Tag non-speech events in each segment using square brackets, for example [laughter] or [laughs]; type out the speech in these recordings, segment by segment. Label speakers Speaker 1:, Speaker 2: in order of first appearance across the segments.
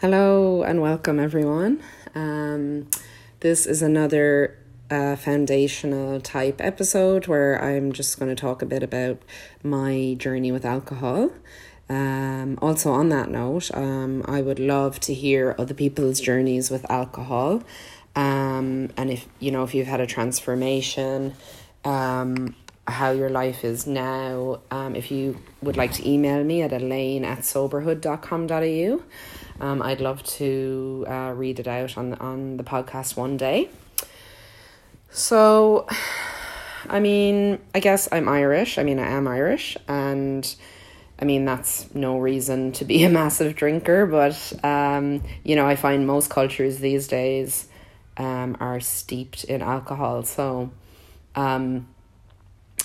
Speaker 1: Hello and welcome, everyone. Um, this is another uh, foundational type episode where I'm just going to talk a bit about my journey with alcohol. Um, also, on that note, um, I would love to hear other people's journeys with alcohol. Um, and if you know if you've had a transformation, um, how your life is now. Um, if you would like to email me at elaine at soberhood.com.au, um, I'd love to uh, read it out on, on the podcast one day. So, I mean, I guess I'm Irish. I mean, I am Irish, and I mean, that's no reason to be [laughs] a massive drinker, but, um, you know, I find most cultures these days um, are steeped in alcohol. So, um,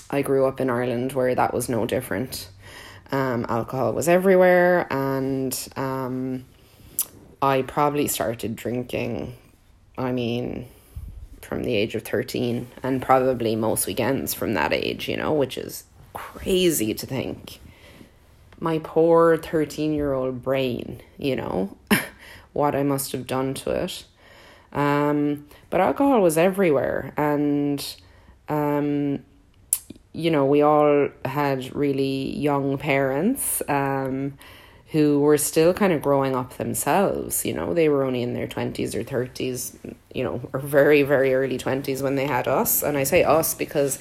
Speaker 1: I grew up in Ireland where that was no different. Um, alcohol was everywhere, and um, I probably started drinking, I mean, from the age of 13, and probably most weekends from that age, you know, which is crazy to think. My poor 13 year old brain, you know, [laughs] what I must have done to it. Um, but alcohol was everywhere, and um, you know, we all had really young parents um, who were still kind of growing up themselves. You know, they were only in their 20s or 30s, you know, or very, very early 20s when they had us. And I say us because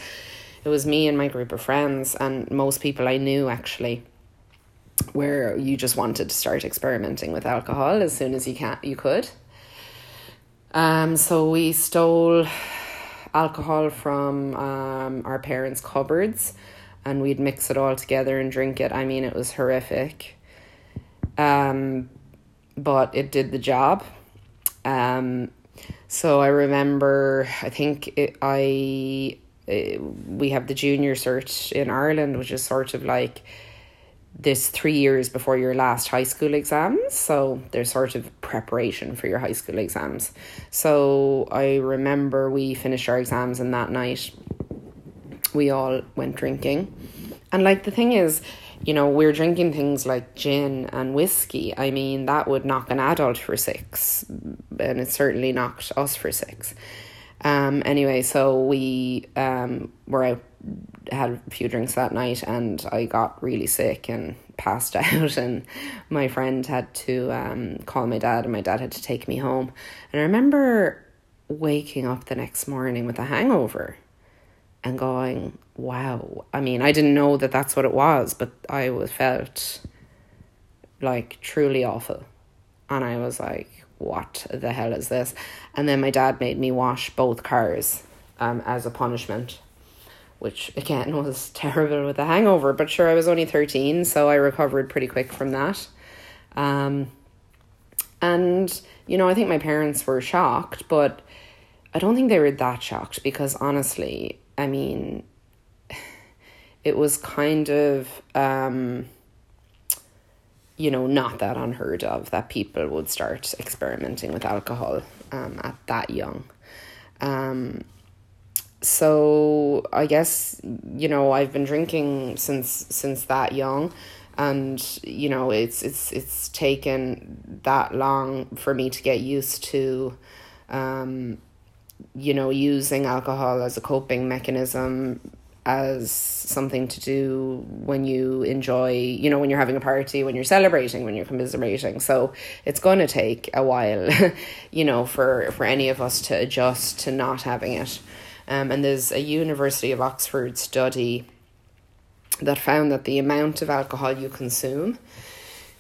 Speaker 1: it was me and my group of friends, and most people I knew actually where you just wanted to start experimenting with alcohol as soon as you can you could. Um, so we stole alcohol from um, our parents' cupboards and we'd mix it all together and drink it. I mean, it was horrific. Um, but it did the job. Um, so I remember, I think it, I, it, we have the junior cert in Ireland, which is sort of like this three years before your last high school exams. So there's sort of preparation for your high school exams. So I remember we finished our exams and that night we all went drinking. And like the thing is, you know, we're drinking things like gin and whiskey. I mean, that would knock an adult for six, and it certainly knocked us for six. Um, anyway, so we um, were out had a few drinks that night and I got really sick and [laughs] passed out and my friend had to um, call my dad and my dad had to take me home. And I remember waking up the next morning with a hangover and going, wow. I mean, I didn't know that that's what it was, but I felt like truly awful. And I was like, what the hell is this? And then my dad made me wash both cars um, as a punishment which again [laughs] was terrible with the hangover. But sure, I was only 13, so I recovered pretty quick from that. Um, and, you know, I think my parents were shocked, but I don't think they were that shocked because honestly, I mean, [sighs] it was kind of, um, you know, not that unheard of that people would start experimenting with alcohol um, at that young. Um, so I guess you know I've been drinking since since that young and you know it's it's it's taken that long for me to get used to um you know using alcohol as a coping mechanism as something to do when you enjoy you know when you're having a party when you're celebrating when you're commiserating. So it's going to take a while [laughs] you know for for any of us to adjust to not having it um, and there's a University of Oxford study that found that the amount of alcohol you consume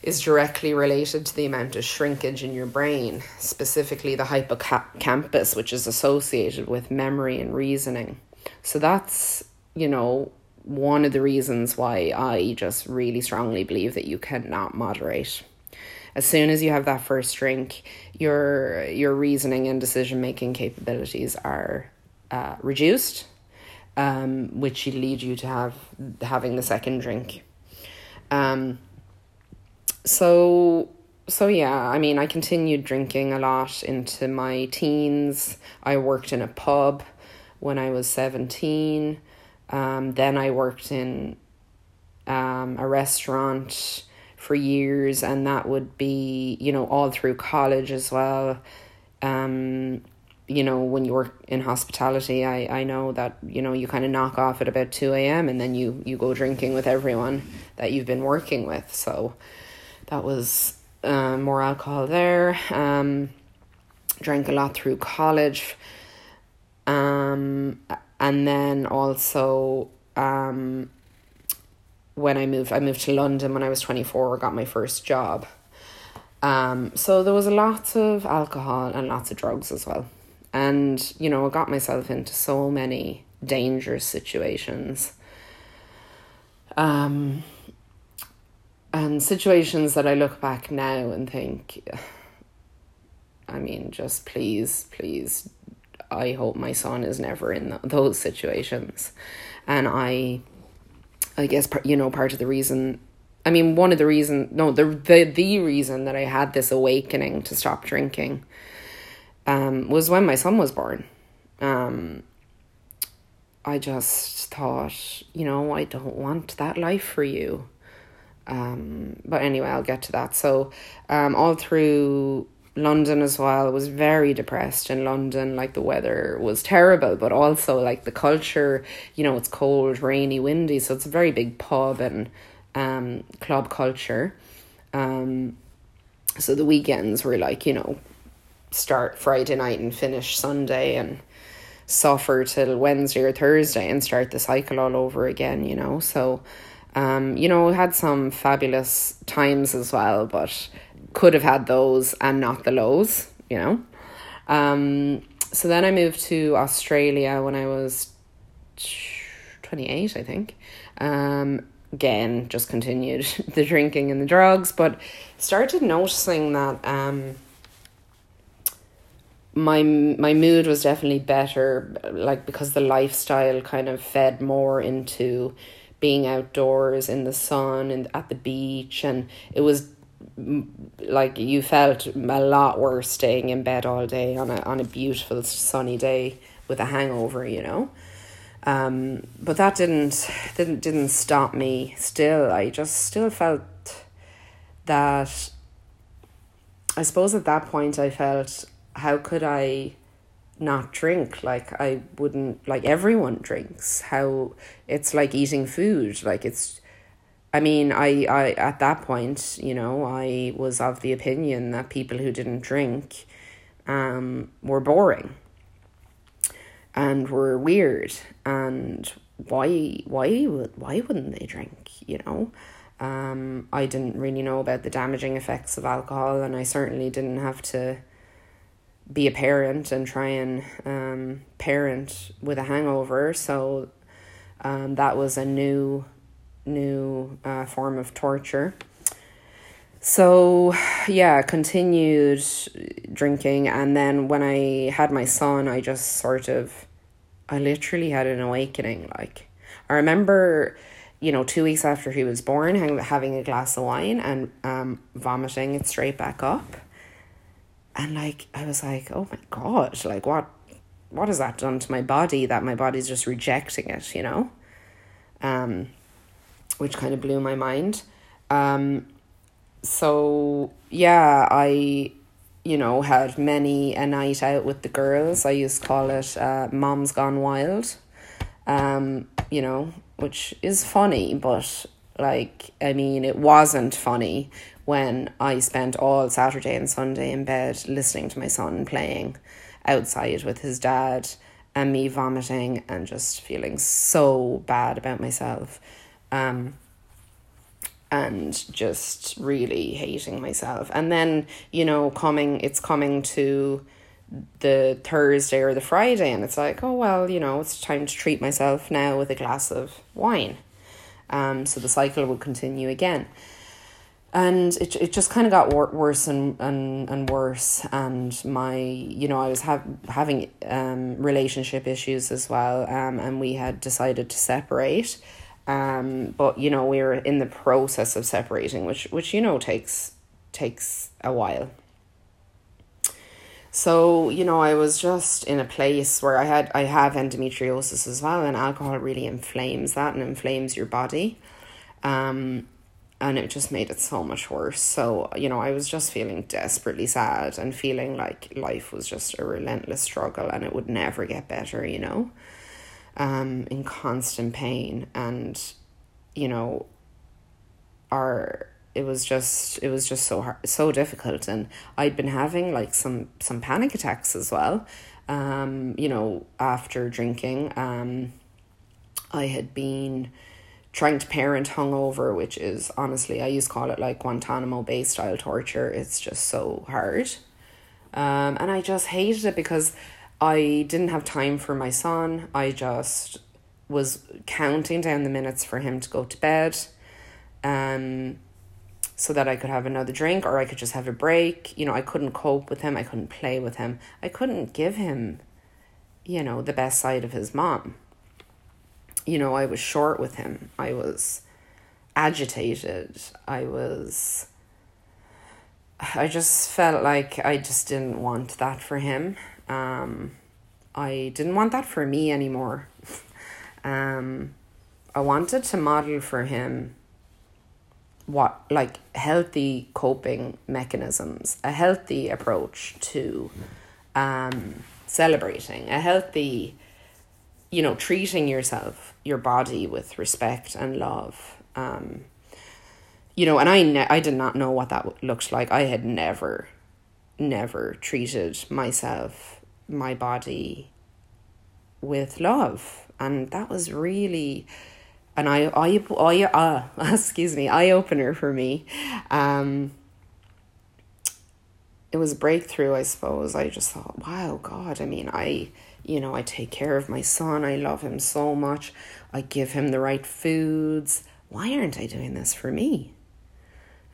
Speaker 1: is directly related to the amount of shrinkage in your brain, specifically the hippocampus, which is associated with memory and reasoning. So that's, you know, one of the reasons why I just really strongly believe that you cannot moderate. As soon as you have that first drink, your your reasoning and decision making capabilities are uh, reduced, um, which lead you to have having the second drink. Um, so so yeah, I mean, I continued drinking a lot into my teens. I worked in a pub when I was seventeen. Um, then I worked in um, a restaurant for years, and that would be, you know, all through college as well. Um, you know, when you work in hospitality, I, I know that, you know, you kind of knock off at about 2 a.m. and then you, you go drinking with everyone that you've been working with. So that was um, more alcohol there. Um, drank a lot through college. Um, and then also um, when I moved, I moved to London when I was 24, got my first job. Um, so there was lots of alcohol and lots of drugs as well. And, you know, I got myself into so many dangerous situations. Um, and situations that I look back now and think, [sighs] I mean, just please, please, I hope my son is never in those situations. And I, I guess, you know, part of the reason, I mean, one of the reason, no, the, the, the reason that I had this awakening to stop drinking um, was when my son was born. Um, I just thought, you know, I don't want that life for you. Um, but anyway, I'll get to that. So, um, all through London as well, I was very depressed in London. Like the weather was terrible, but also like the culture, you know, it's cold, rainy, windy. So it's a very big pub and um, club culture. Um, so the weekends were like, you know, start Friday night and finish Sunday and suffer till Wednesday or Thursday and start the cycle all over again, you know. So, um, you know, had some fabulous times as well, but could have had those and not the lows, you know. Um, so then I moved to Australia when I was 28, I think. Um, again, just continued [laughs] the drinking and the drugs, but started noticing that um, my my mood was definitely better like because the lifestyle kind of fed more into being outdoors in the sun and at the beach. And it was like you felt a lot worse staying in bed all day on a on a beautiful sunny day with a hangover you know? Um but that didn't didn't didn't stop me still. I just still felt that i suppose at that point i felt how could I not drink? Like I wouldn't like everyone drinks. How it's like eating food. Like it's I mean, I, I at that point, you know, I was of the opinion that people who didn't drink um were boring and were weird and why why would why wouldn't they drink, you know? Um I didn't really know about the damaging effects of alcohol and I certainly didn't have to be a parent and try and um, parent with a hangover. So um, that was a new, new uh, form of torture. So yeah, continued drinking, and then when I had my son, I just sort of, I literally had an awakening. Like I remember, you know, two weeks after he was born, having a glass of wine and um, vomiting it straight back up and like I was like, oh my god, like what what has that done to my body that my body's just rejecting it, you know? Um which kind of blew my mind. Um so yeah, I you know, had many a night out with the girls. I used to call it uh, Mom's Gone Wild. Um, you know, which is funny, but like, I mean, it wasn't funny when I spent all Saturday and Sunday in bed listening to my son playing outside with his dad and me vomiting and just feeling so bad about myself. Um, and just really hating myself. And then, you know, coming it's coming to the Thursday or the Friday and it's like, oh well, you know, it's time to treat myself now with a glass of wine. Um so the cycle would continue again. And it it just kind of got wor- worse and, and and worse. And my you know I was have having um relationship issues as well um and we had decided to separate. Um but you know we were in the process of separating which which you know takes takes a while so you know I was just in a place where I had I have endometriosis as well and alcohol really inflames that and inflames your body um and it just made it so much worse. So, you know, I was just feeling desperately sad and feeling like life was just a relentless struggle and it would never get better, you know, um, in constant pain. And, you know, our it was just it was just so hard, so difficult and I'd been having like some some panic attacks as well um you know after drinking um I had been trying to parent hungover, which is honestly, I used to call it like Guantanamo Bay style torture. It's just so hard. Um, and I just hated it because I didn't have time for my son. I just was counting down the minutes for him to go to bed. Um, so that I could have another drink or I could just have a break. You know, I couldn't cope with him. I couldn't play with him. I couldn't give him, you know, the best side of his mom you know, I was short with him. I was agitated. I was. I just felt like I just didn't want that for him. Um, I didn't want that for me anymore. [laughs] um, I wanted to model for him what like healthy coping mechanisms, a healthy approach to um, celebrating, a healthy you know, treating yourself, your body with respect and love. Um, you know, and I ne- I did not know what that looked like. I had never, never treated myself, my body, with love, and that was really an eye eye eye uh, [laughs] excuse me eye opener for me. Um, it was a breakthrough, I suppose. I just thought, wow, God. I mean, I you know, I take care of my son. I love him so much. I give him the right foods. Why aren't I doing this for me?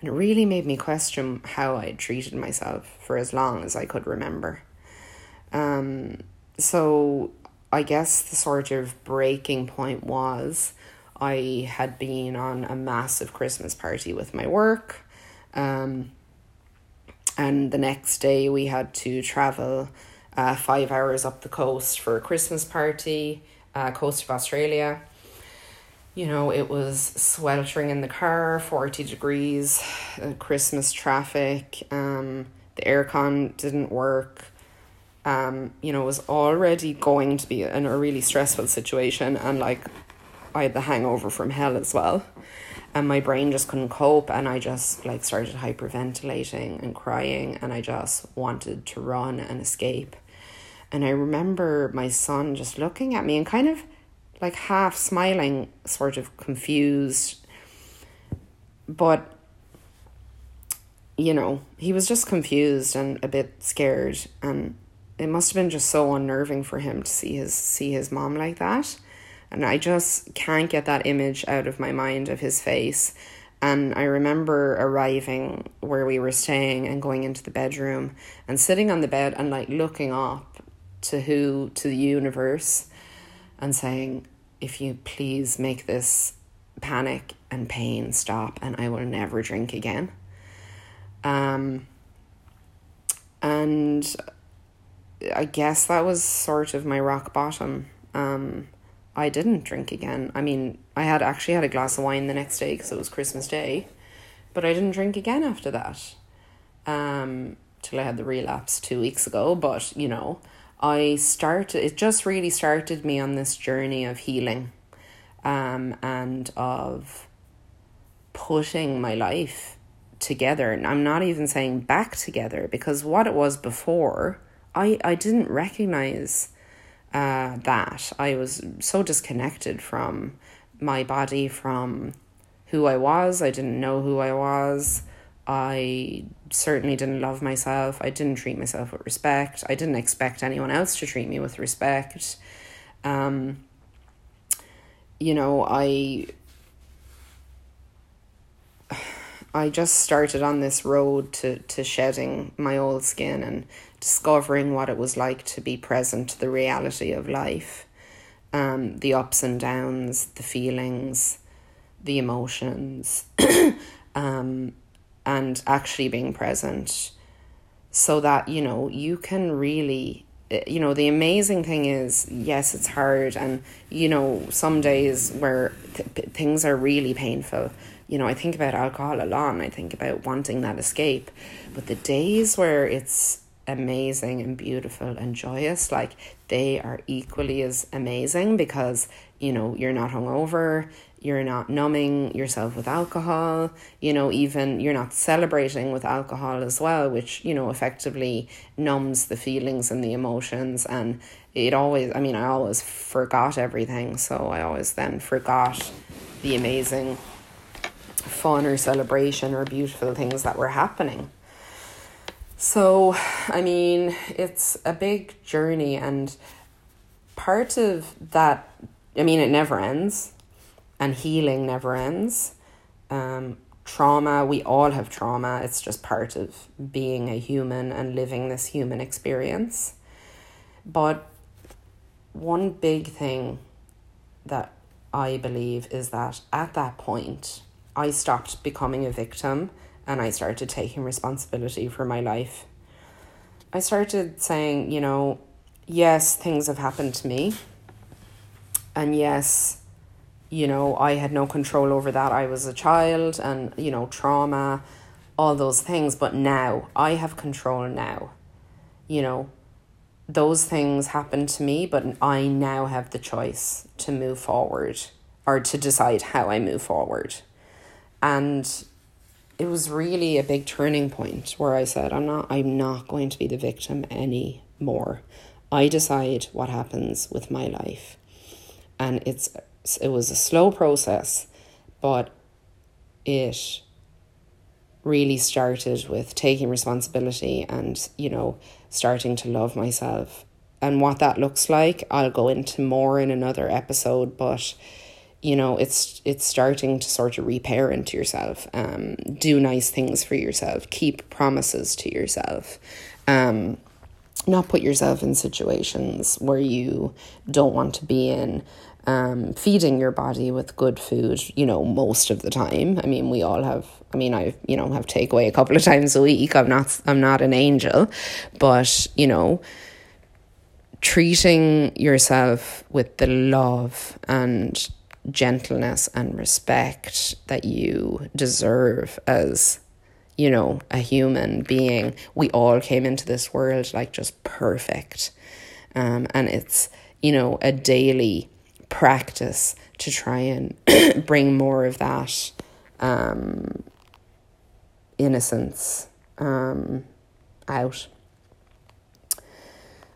Speaker 1: And it really made me question how I had treated myself for as long as I could remember. Um, so I guess the sort of breaking point was I had been on a massive Christmas party with my work. Um, and the next day we had to travel uh, five hours up the coast for a Christmas party, uh, coast of Australia. You know, it was sweltering in the car, 40 degrees, uh, Christmas traffic, um, the aircon didn't work. Um, you know, it was already going to be in a really stressful situation, and like I had the hangover from hell as well and my brain just couldn't cope and I just like started hyperventilating and crying and I just wanted to run and escape. And I remember my son just looking at me and kind of like half smiling, sort of confused. But, you know, he was just confused and a bit scared. And it must have been just so unnerving for him to see his see his mom like that. And I just can't get that image out of my mind of his face. And I remember arriving where we were staying and going into the bedroom and sitting on the bed and like looking up to who to the universe and saying if you please make this panic and pain stop and I will never drink again um and I guess that was sort of my rock bottom um I didn't drink again I mean I had actually had a glass of wine the next day because it was Christmas day but I didn't drink again after that um till I had the relapse 2 weeks ago but you know I started, it just really started me on this journey of healing um, and of putting my life together. And I'm not even saying back together because what it was before, I, I didn't recognize uh, that. I was so disconnected from my body, from who I was. I didn't know who I was. I certainly didn't love myself. I didn't treat myself with respect. I didn't expect anyone else to treat me with respect. Um, you know, I I just started on this road to, to shedding my old skin and discovering what it was like to be present to the reality of life, um, the ups and downs, the feelings, the emotions, [coughs] um, and actually being present so that you know you can really eh, you know the amazing thing is yes it's hard and you know some days where th- things are really painful you know, I think about alcohol a lot and I think about wanting that escape. But the days where it's amazing and beautiful and joyous, like they are equally as amazing because, you know, you're not hungover, you're not numbing yourself with alcohol, you know, even you're not celebrating with alcohol as well, which, you know, effectively numbs the feelings and the emotions. And it always, I mean, I always forgot everything. So I always then forgot the amazing fun or celebration or beautiful things that were happening. So, I mean, it's a big journey, and part of that, I mean, it never ends, and healing never ends. Um, trauma, we all have trauma, it's just part of being a human and living this human experience. But one big thing that I believe is that at that point, I stopped becoming a victim and I started taking responsibility for my life. I started saying, you know, yes, things have happened to me. And yes, you know, I had no control over that. I was a child and, you know, trauma, all those things. But now I have control now. You know, those things happened to me, but I now have the choice to move forward or to decide how I move forward. And it was really a big turning point where I said, I'm not I'm not going to be the victim anymore. I decide what happens with my life. And it's it was a slow process, but it really started with taking responsibility and, you know, starting to love myself. And what that looks like, I'll go into more in another episode, but you know it's it's starting to sort of reparent yourself. Um do nice things for yourself. Keep promises to yourself. Um not put yourself in situations where you don't want to be in. Um feeding your body with good food you know most of the time. I mean we all have i mean i you know have takeaway a couple of times a week. I'm not i'm not an angel but you know treating yourself with the love and gentleness and respect that you deserve as you know a human being. We all came into this world like just perfect. Um, and it's you know a daily practice to try and [clears throat] bring more of that um, innocence um, out.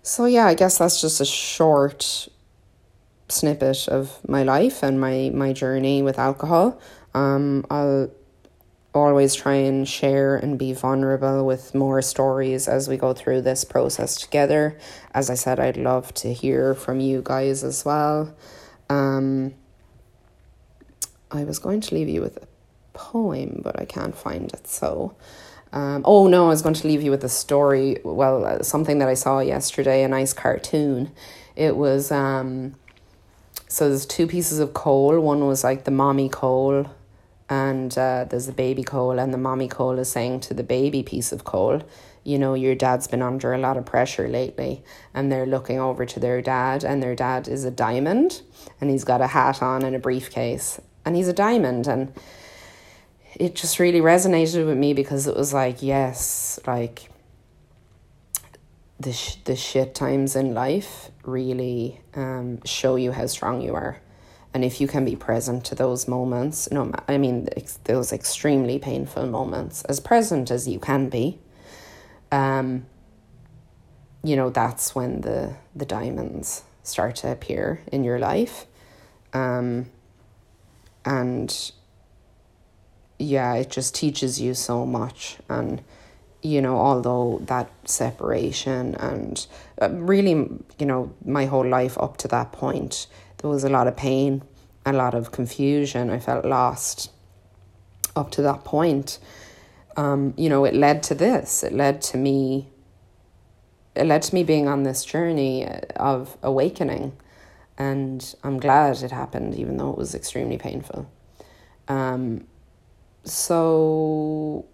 Speaker 1: So yeah i guess that's just a short snippet of my life and my my journey with alcohol. Um, I'll always try and share and be vulnerable with more stories as we go through this process together. As I said, I'd love to hear from you guys as well. Um, I was going to leave you with a poem, but I can't find it. So, um, oh no, I was going to leave you with a story. Well, uh, something that I saw yesterday, a nice cartoon. It was um, so there's two pieces of coal. One was like the mommy coal, and uh, there's the baby coal, and the mommy coal is saying to the baby piece of coal, you know, your dad's been under a lot of pressure lately, and they're looking over to their dad, and their dad is a diamond, and he's got a hat on and a briefcase, and he's a diamond, and it just really resonated with me because it was like, yes, like the sh- the shit times in life really um, show you how strong you are. And if you can be present to those moments, no, I mean ex- those extremely painful moments, as present as you can be, um, you know that's when the the diamonds start to appear in your life, um, and yeah, it just teaches you so much and you know, although that separation and uh, really, you know, my whole life up to that point, there was a lot of pain, a lot of confusion. I felt lost up to that point. Um, you know, it led to this. It led to me. It led to me being on this journey of awakening, and I'm glad it happened, even though it was extremely painful. Um, so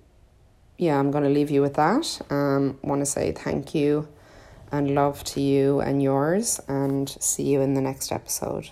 Speaker 1: yeah, I'm going to leave you with that. Um, want to say thank you and love to you and yours, and see you in the next episode.